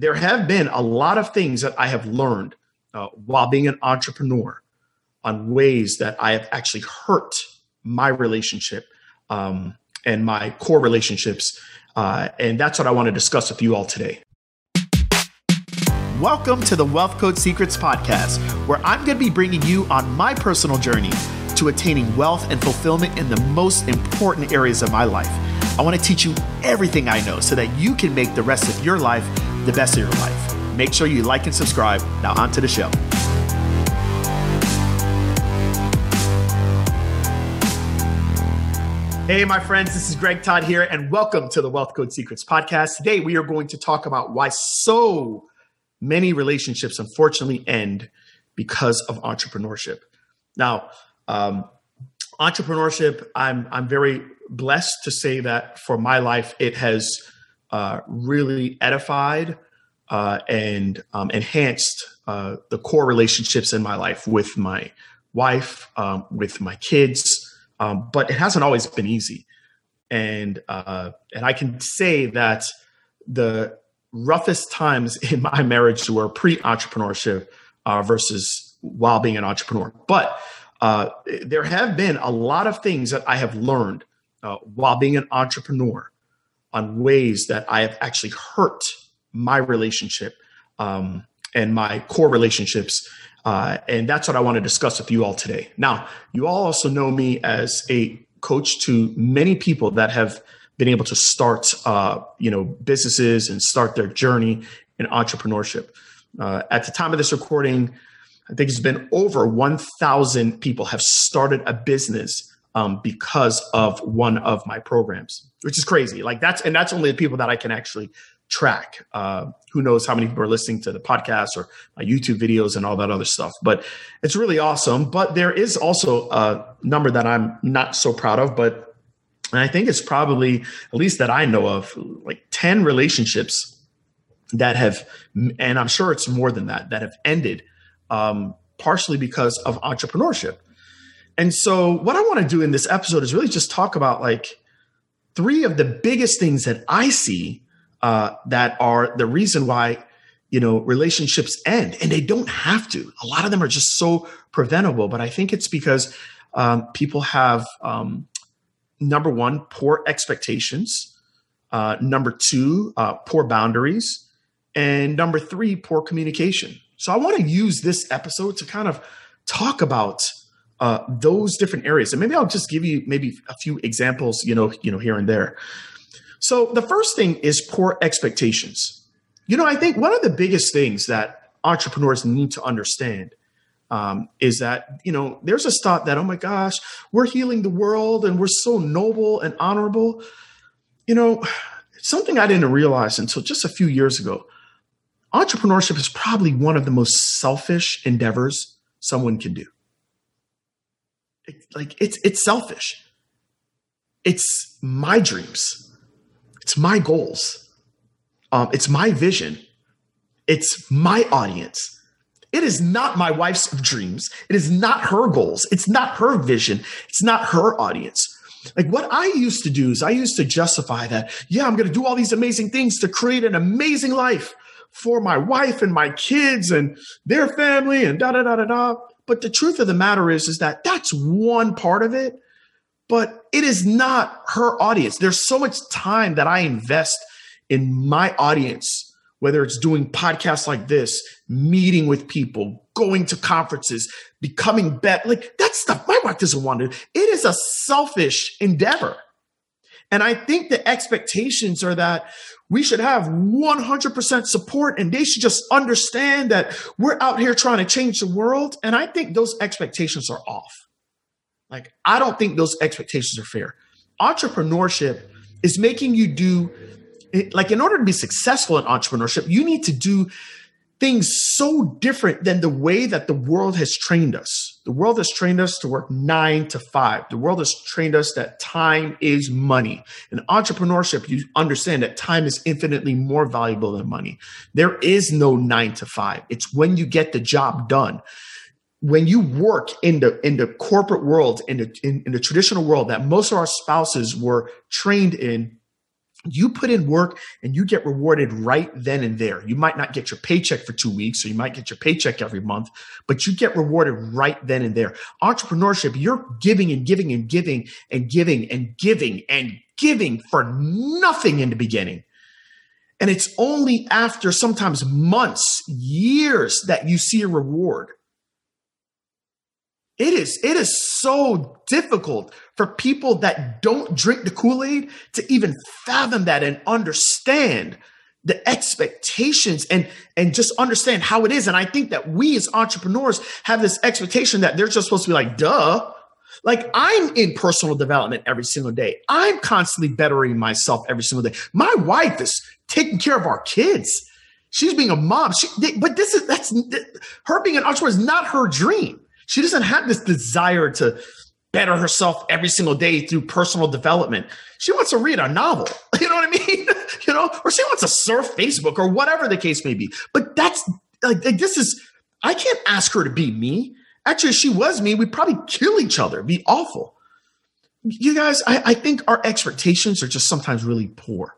There have been a lot of things that I have learned uh, while being an entrepreneur on ways that I have actually hurt my relationship um, and my core relationships. Uh, and that's what I want to discuss with you all today. Welcome to the Wealth Code Secrets Podcast, where I'm going to be bringing you on my personal journey to attaining wealth and fulfillment in the most important areas of my life. I want to teach you everything I know so that you can make the rest of your life the best of your life. Make sure you like and subscribe. Now, on to the show. Hey, my friends, this is Greg Todd here, and welcome to the Wealth Code Secrets podcast. Today, we are going to talk about why so many relationships unfortunately end because of entrepreneurship. Now, um, entrepreneurship, I'm I'm very blessed to say that for my life, it has uh, really edified uh, and um, enhanced uh, the core relationships in my life with my wife, um, with my kids. Um, but it hasn't always been easy, and uh, and I can say that the roughest times in my marriage were pre-entrepreneurship uh, versus while being an entrepreneur. But there have been a lot of things that I have learned while being an entrepreneur on ways that I have actually hurt my relationship um, and my core relationships. Uh, and that's what I want to discuss with you all today. Now, you all also know me as a coach to many people that have been able to start, uh, you know, businesses and start their journey in entrepreneurship. Uh, at the time of this recording, I think it's been over 1,000 people have started a business um, because of one of my programs, which is crazy. Like that's and that's only the people that I can actually track. Uh, who knows how many people are listening to the podcast or my YouTube videos and all that other stuff. But it's really awesome. But there is also a number that I'm not so proud of, but and I think it's probably at least that I know of like 10 relationships that have, and I'm sure it's more than that, that have ended um, partially because of entrepreneurship. And so, what I want to do in this episode is really just talk about like three of the biggest things that I see uh, that are the reason why you know relationships end, and they don't have to. A lot of them are just so preventable, but I think it's because um, people have um, number one poor expectations, uh, number two uh, poor boundaries, and number three poor communication. So I want to use this episode to kind of talk about uh, those different areas. And maybe I'll just give you maybe a few examples, you know, you know, here and there. So the first thing is poor expectations. You know, I think one of the biggest things that entrepreneurs need to understand um, is that you know there's a thought that oh my gosh we're healing the world and we're so noble and honorable. You know, something I didn't realize until just a few years ago. Entrepreneurship is probably one of the most selfish endeavors someone can do like it's it's selfish. It's my dreams. It's my goals. Um, it's my vision. It's my audience. It is not my wife's dreams. It is not her goals. It's not her vision. It's not her audience. Like what I used to do is I used to justify that, yeah, I'm going to do all these amazing things to create an amazing life for my wife and my kids and their family and da da da da da. But the truth of the matter is, is that that's one part of it, but it is not her audience. There's so much time that I invest in my audience, whether it's doing podcasts like this, meeting with people, going to conferences, becoming bet. Like that stuff, my wife doesn't want to. It is a selfish endeavor. And I think the expectations are that we should have 100% support and they should just understand that we're out here trying to change the world. And I think those expectations are off. Like, I don't think those expectations are fair. Entrepreneurship is making you do, like, in order to be successful in entrepreneurship, you need to do things so different than the way that the world has trained us. The world has trained us to work nine to five. The world has trained us that time is money. In entrepreneurship, you understand that time is infinitely more valuable than money. There is no nine to five. It's when you get the job done. When you work in the in the corporate world, in the in, in the traditional world that most of our spouses were trained in, you put in work and you get rewarded right then and there. You might not get your paycheck for two weeks, or you might get your paycheck every month, but you get rewarded right then and there. Entrepreneurship, you're giving and giving and giving and giving and giving and giving for nothing in the beginning. And it's only after sometimes months, years that you see a reward. It is, it is so difficult for people that don't drink the Kool-Aid to even fathom that and understand the expectations and and just understand how it is. And I think that we as entrepreneurs have this expectation that they're just supposed to be like, duh. Like I'm in personal development every single day. I'm constantly bettering myself every single day. My wife is taking care of our kids. She's being a mom. She, but this is that's her being an entrepreneur is not her dream. She doesn't have this desire to better herself every single day through personal development. She wants to read a novel. You know what I mean? you know, or she wants to surf Facebook or whatever the case may be. But that's like, like this is I can't ask her to be me. Actually, if she was me, we'd probably kill each other. It'd be awful. You guys, I, I think our expectations are just sometimes really poor.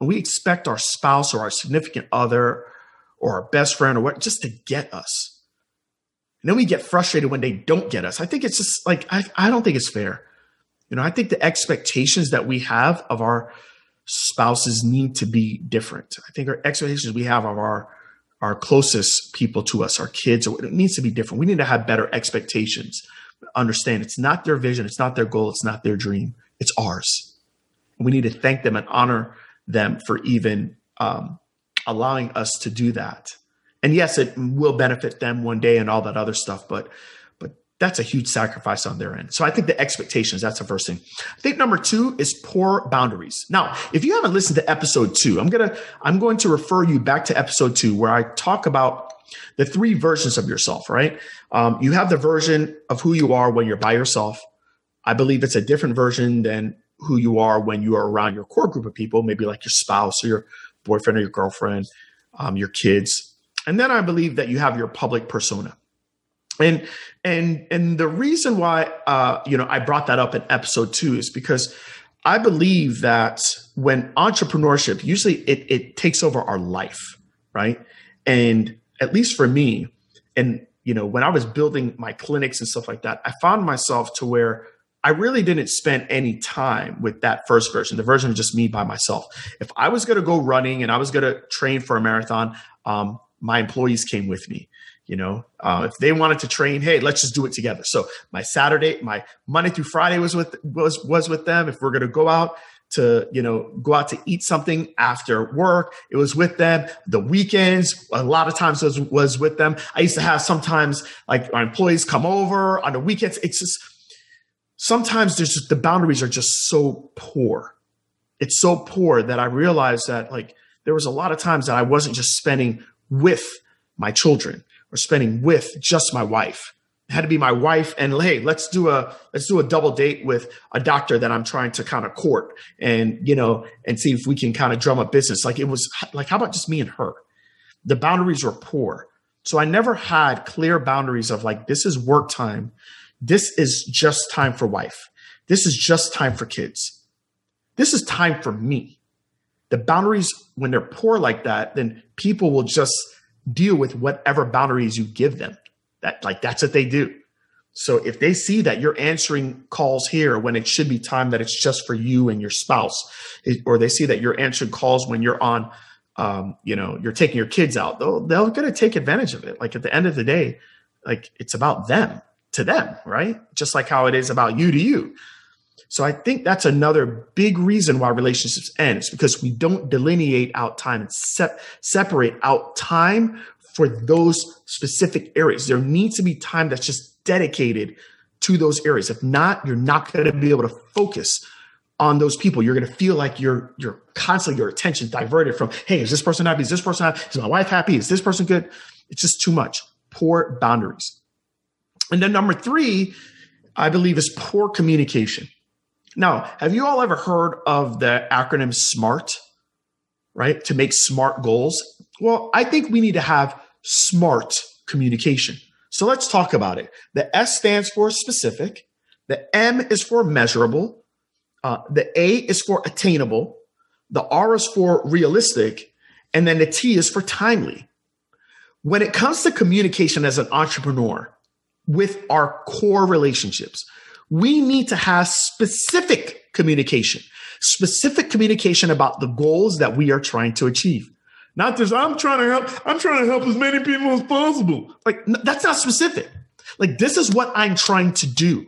And we expect our spouse or our significant other or our best friend or what just to get us. And then we get frustrated when they don't get us. I think it's just like, I, I don't think it's fair. You know, I think the expectations that we have of our spouses need to be different. I think our expectations we have of our our closest people to us, our kids, it needs to be different. We need to have better expectations. Understand it's not their vision, it's not their goal, it's not their dream, it's ours. We need to thank them and honor them for even um, allowing us to do that and yes, it will benefit them one day and all that other stuff, but but that's a huge sacrifice on their end. So I think the expectations, that's the first thing. I think number two is poor boundaries. Now, if you haven't listened to episode two, I'm gonna I'm going to refer you back to episode two where I talk about the three versions of yourself, right? Um, you have the version of who you are when you're by yourself. I believe it's a different version than who you are when you are around your core group of people, maybe like your spouse or your boyfriend or your girlfriend, um, your kids. And then I believe that you have your public persona. And and and the reason why uh, you know I brought that up in episode two is because I believe that when entrepreneurship usually it it takes over our life, right? And at least for me, and you know, when I was building my clinics and stuff like that, I found myself to where I really didn't spend any time with that first version, the version of just me by myself. If I was going to go running and I was going to train for a marathon, um, my employees came with me you know? Uh, if they wanted to train hey let's just do it together. So my saturday my monday through friday was with was was with them. If we're going to go out to you know go out to eat something after work it was with them. The weekends a lot of times was was with them. I used to have sometimes like our employees come over on the weekends. It's just sometimes there's just the boundaries are just so poor. It's so poor that i realized that like there was a lot of times that i wasn't just spending with my children or spending with just my wife. It had to be my wife and hey, let's do a let's do a double date with a doctor that I'm trying to kind of court and you know and see if we can kind of drum up business. Like it was like how about just me and her? The boundaries were poor. So I never had clear boundaries of like this is work time. This is just time for wife. This is just time for kids. This is time for me the boundaries when they're poor like that then people will just deal with whatever boundaries you give them. That like that's what they do. So if they see that you're answering calls here when it should be time that it's just for you and your spouse or they see that you're answering calls when you're on um, you know you're taking your kids out they'll, they're going to take advantage of it. Like at the end of the day like it's about them to them right? Just like how it is about you to you so I think that's another big reason why relationships end. It's because we don't delineate out time and sep- separate out time for those specific areas. There needs to be time that's just dedicated to those areas. If not, you're not going to be able to focus on those people. You're going to feel like you're you're constantly your attention diverted from, hey, is this person happy? Is this person happy? Is my wife happy? Is this person good? It's just too much. Poor boundaries. And then number three, I believe, is poor communication. Now, have you all ever heard of the acronym SMART, right? To make smart goals? Well, I think we need to have smart communication. So let's talk about it. The S stands for specific, the M is for measurable, uh, the A is for attainable, the R is for realistic, and then the T is for timely. When it comes to communication as an entrepreneur with our core relationships, we need to have specific communication, specific communication about the goals that we are trying to achieve. Not just I'm trying to help, I'm trying to help as many people as possible. Like that's not specific. Like this is what I'm trying to do.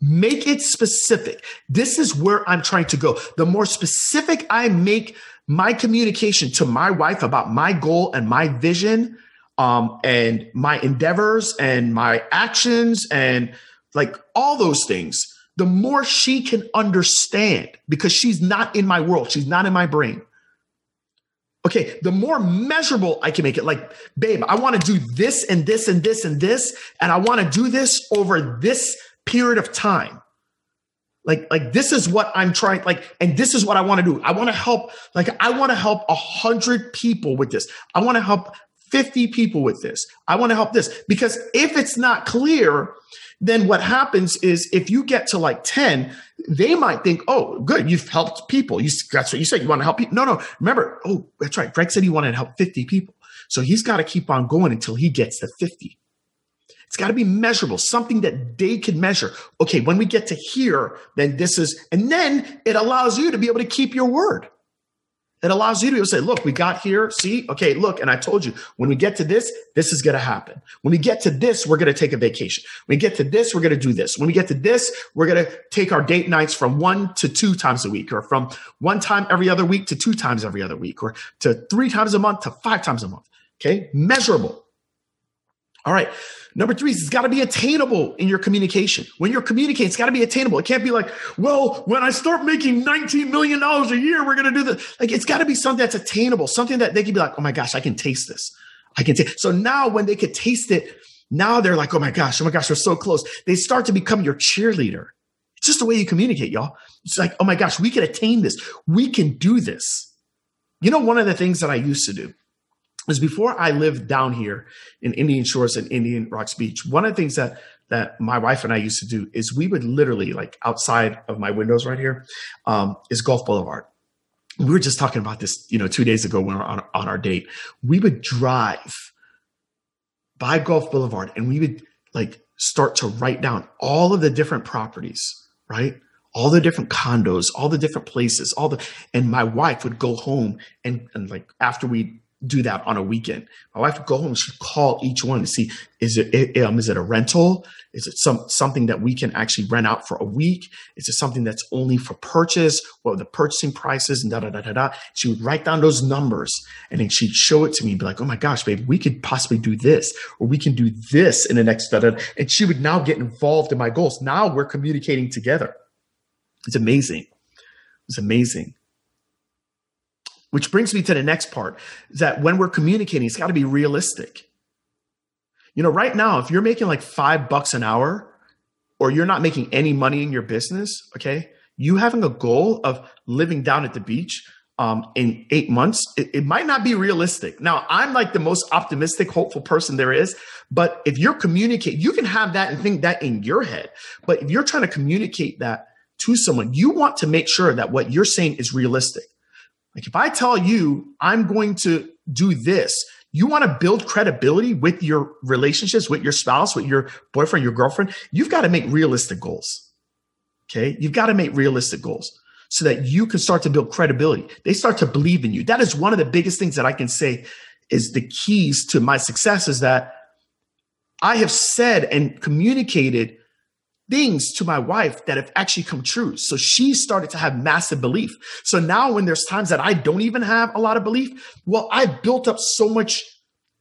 Make it specific. This is where I'm trying to go. The more specific I make my communication to my wife about my goal and my vision, um, and my endeavors and my actions and like all those things, the more she can understand because she's not in my world, she's not in my brain. Okay, the more measurable I can make it, like, babe, I want to do this and this and this and this, and I want to do this over this period of time. Like, like this is what I'm trying, like, and this is what I want to do. I want to help, like, I want to help a hundred people with this. I want to help 50 people with this. I want to help this because if it's not clear, then what happens is if you get to like 10, they might think, oh, good, you've helped people. You, that's what you said. You want to help people. No, no. Remember, oh, that's right. Greg said he wanted to help 50 people. So he's got to keep on going until he gets to 50. It's got to be measurable, something that they can measure. Okay, when we get to here, then this is, and then it allows you to be able to keep your word. It allows you to say, look, we got here. See, okay, look, and I told you when we get to this, this is going to happen. When we get to this, we're going to take a vacation. When we get to this, we're going to do this. When we get to this, we're going to take our date nights from one to two times a week, or from one time every other week to two times every other week, or to three times a month to five times a month. Okay, measurable. All right. Number three is it's got to be attainable in your communication. When you're communicating, it's got to be attainable. It can't be like, well, when I start making $19 million a year, we're going to do this. Like, it's got to be something that's attainable, something that they can be like, oh my gosh, I can taste this. I can taste. So now when they could taste it, now they're like, oh my gosh, oh my gosh, we're so close. They start to become your cheerleader. It's just the way you communicate, y'all. It's like, oh my gosh, we can attain this. We can do this. You know, one of the things that I used to do is before I lived down here in Indian Shores and Indian Rocks Beach, one of the things that that my wife and I used to do is we would literally like outside of my windows right here um, is Gulf Boulevard. We were just talking about this, you know, two days ago when we were on, on our date. We would drive by Gulf Boulevard and we would like start to write down all of the different properties, right? All the different condos, all the different places, all the, and my wife would go home and, and like after we do that on a weekend. My wife would go home and she'd call each one to see is it um, is it a rental? Is it some something that we can actually rent out for a week? Is it something that's only for purchase? What are the purchasing prices and da da da da da? She would write down those numbers and then she'd show it to me and be like, "Oh my gosh, babe, we could possibly do this or we can do this in the next da da." And she would now get involved in my goals. Now we're communicating together. It's amazing. It's amazing. Which brings me to the next part that when we're communicating, it's got to be realistic. You know, right now, if you're making like five bucks an hour or you're not making any money in your business, okay, you having a goal of living down at the beach um, in eight months, it, it might not be realistic. Now, I'm like the most optimistic, hopeful person there is. But if you're communicating, you can have that and think that in your head. But if you're trying to communicate that to someone, you want to make sure that what you're saying is realistic. Like if I tell you I'm going to do this, you want to build credibility with your relationships, with your spouse, with your boyfriend, your girlfriend, you've got to make realistic goals. Okay. You've got to make realistic goals so that you can start to build credibility. They start to believe in you. That is one of the biggest things that I can say is the keys to my success is that I have said and communicated things to my wife that have actually come true. So she started to have massive belief. So now when there's times that I don't even have a lot of belief, well, I built up so much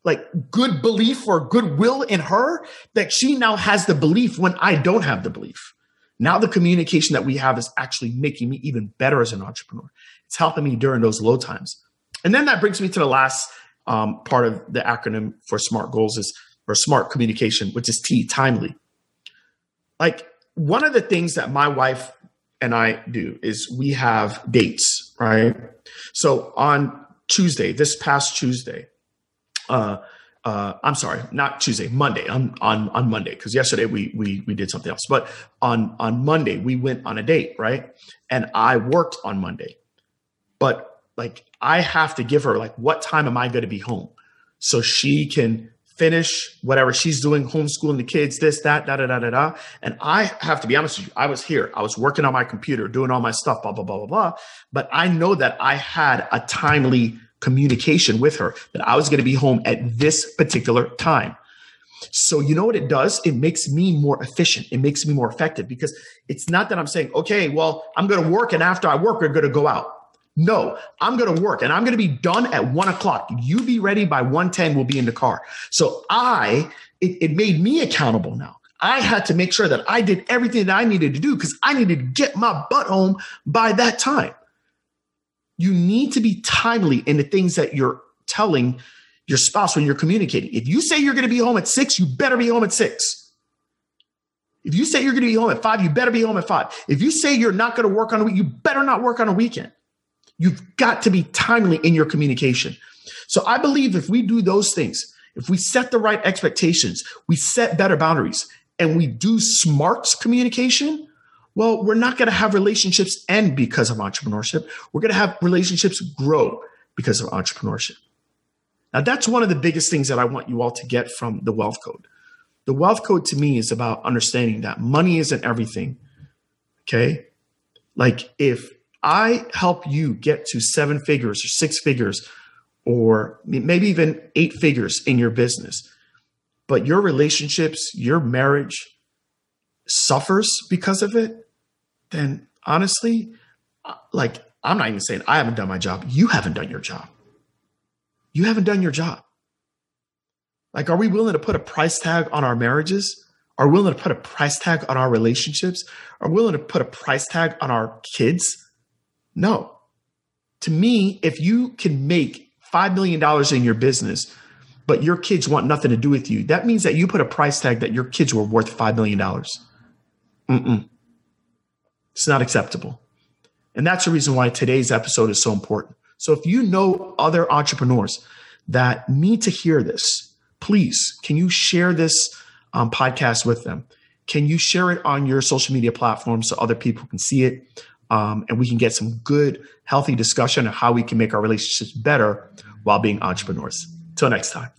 like good belief or goodwill in her that she now has the belief when I don't have the belief. Now the communication that we have is actually making me even better as an entrepreneur. It's helping me during those low times. And then that brings me to the last um, part of the acronym for SMART goals is or smart communication, which is T, timely like one of the things that my wife and I do is we have dates, right? So on Tuesday, this past Tuesday, uh, uh, I'm sorry, not Tuesday, Monday. On on on Monday, because yesterday we we we did something else. But on on Monday we went on a date, right? And I worked on Monday. but like I have to give her like what time am I going to be home so she can finish whatever she's doing, homeschooling the kids, this, that, da, da, da, da, da. And I have to be honest with you, I was here. I was working on my computer, doing all my stuff, blah, blah, blah, blah, blah. But I know that I had a timely communication with her that I was going to be home at this particular time. So you know what it does? It makes me more efficient. It makes me more effective because it's not that I'm saying, okay, well, I'm going to work and after I work, we're going to go out. No, I'm going to work and I'm going to be done at one o'clock. You be ready by 110. We'll be in the car. So I, it, it made me accountable now. I had to make sure that I did everything that I needed to do because I needed to get my butt home by that time. You need to be timely in the things that you're telling your spouse when you're communicating. If you say you're going to be home at six, you better be home at six. If you say you're going to be home at five, you better be home at five. If you say you're not going to work on a week, you better not work on a weekend. You've got to be timely in your communication. So I believe if we do those things, if we set the right expectations, we set better boundaries, and we do smart communication, well, we're not going to have relationships end because of entrepreneurship. We're going to have relationships grow because of entrepreneurship. Now, that's one of the biggest things that I want you all to get from the wealth code. The wealth code to me is about understanding that money isn't everything. Okay. Like if I help you get to seven figures or six figures or maybe even eight figures in your business, but your relationships, your marriage suffers because of it, then honestly, uh, like I'm not even saying I haven't done my job. You haven't done your job. You haven't done your job. Like, are we willing to put a price tag on our marriages? Are we willing to put a price tag on our relationships? Are we willing to put a price tag on our kids? No. To me, if you can make $5 million in your business, but your kids want nothing to do with you, that means that you put a price tag that your kids were worth $5 million. Mm-mm. It's not acceptable. And that's the reason why today's episode is so important. So if you know other entrepreneurs that need to hear this, please, can you share this um, podcast with them? Can you share it on your social media platforms so other people can see it? Um, and we can get some good, healthy discussion on how we can make our relationships better while being entrepreneurs. Till next time.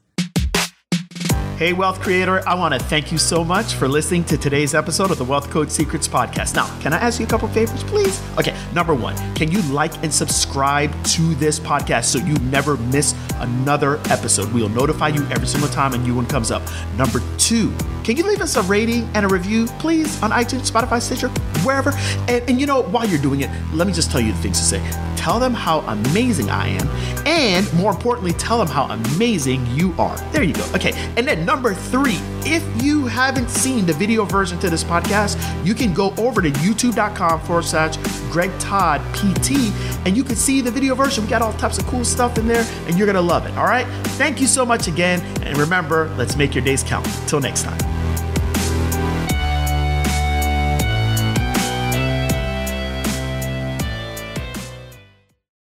Hey, wealth creator, I want to thank you so much for listening to today's episode of the Wealth Code Secrets podcast. Now, can I ask you a couple favors, please? Okay, number one, can you like and subscribe to this podcast so you never miss another episode? We'll notify you every single time a new one comes up. Number two, can you leave us a rating and a review, please, on iTunes, Spotify, Stitcher, wherever? And, and you know, while you're doing it, let me just tell you the things to say. Tell them how amazing I am, and more importantly, tell them how amazing you are. There you go. Okay, and then number three, if you haven't seen the video version to this podcast, you can go over to youtube.com forward slash Greg Todd PT, and you can see the video version. We got all types of cool stuff in there, and you're gonna love it. All right. Thank you so much again, and remember, let's make your days count. Till next time.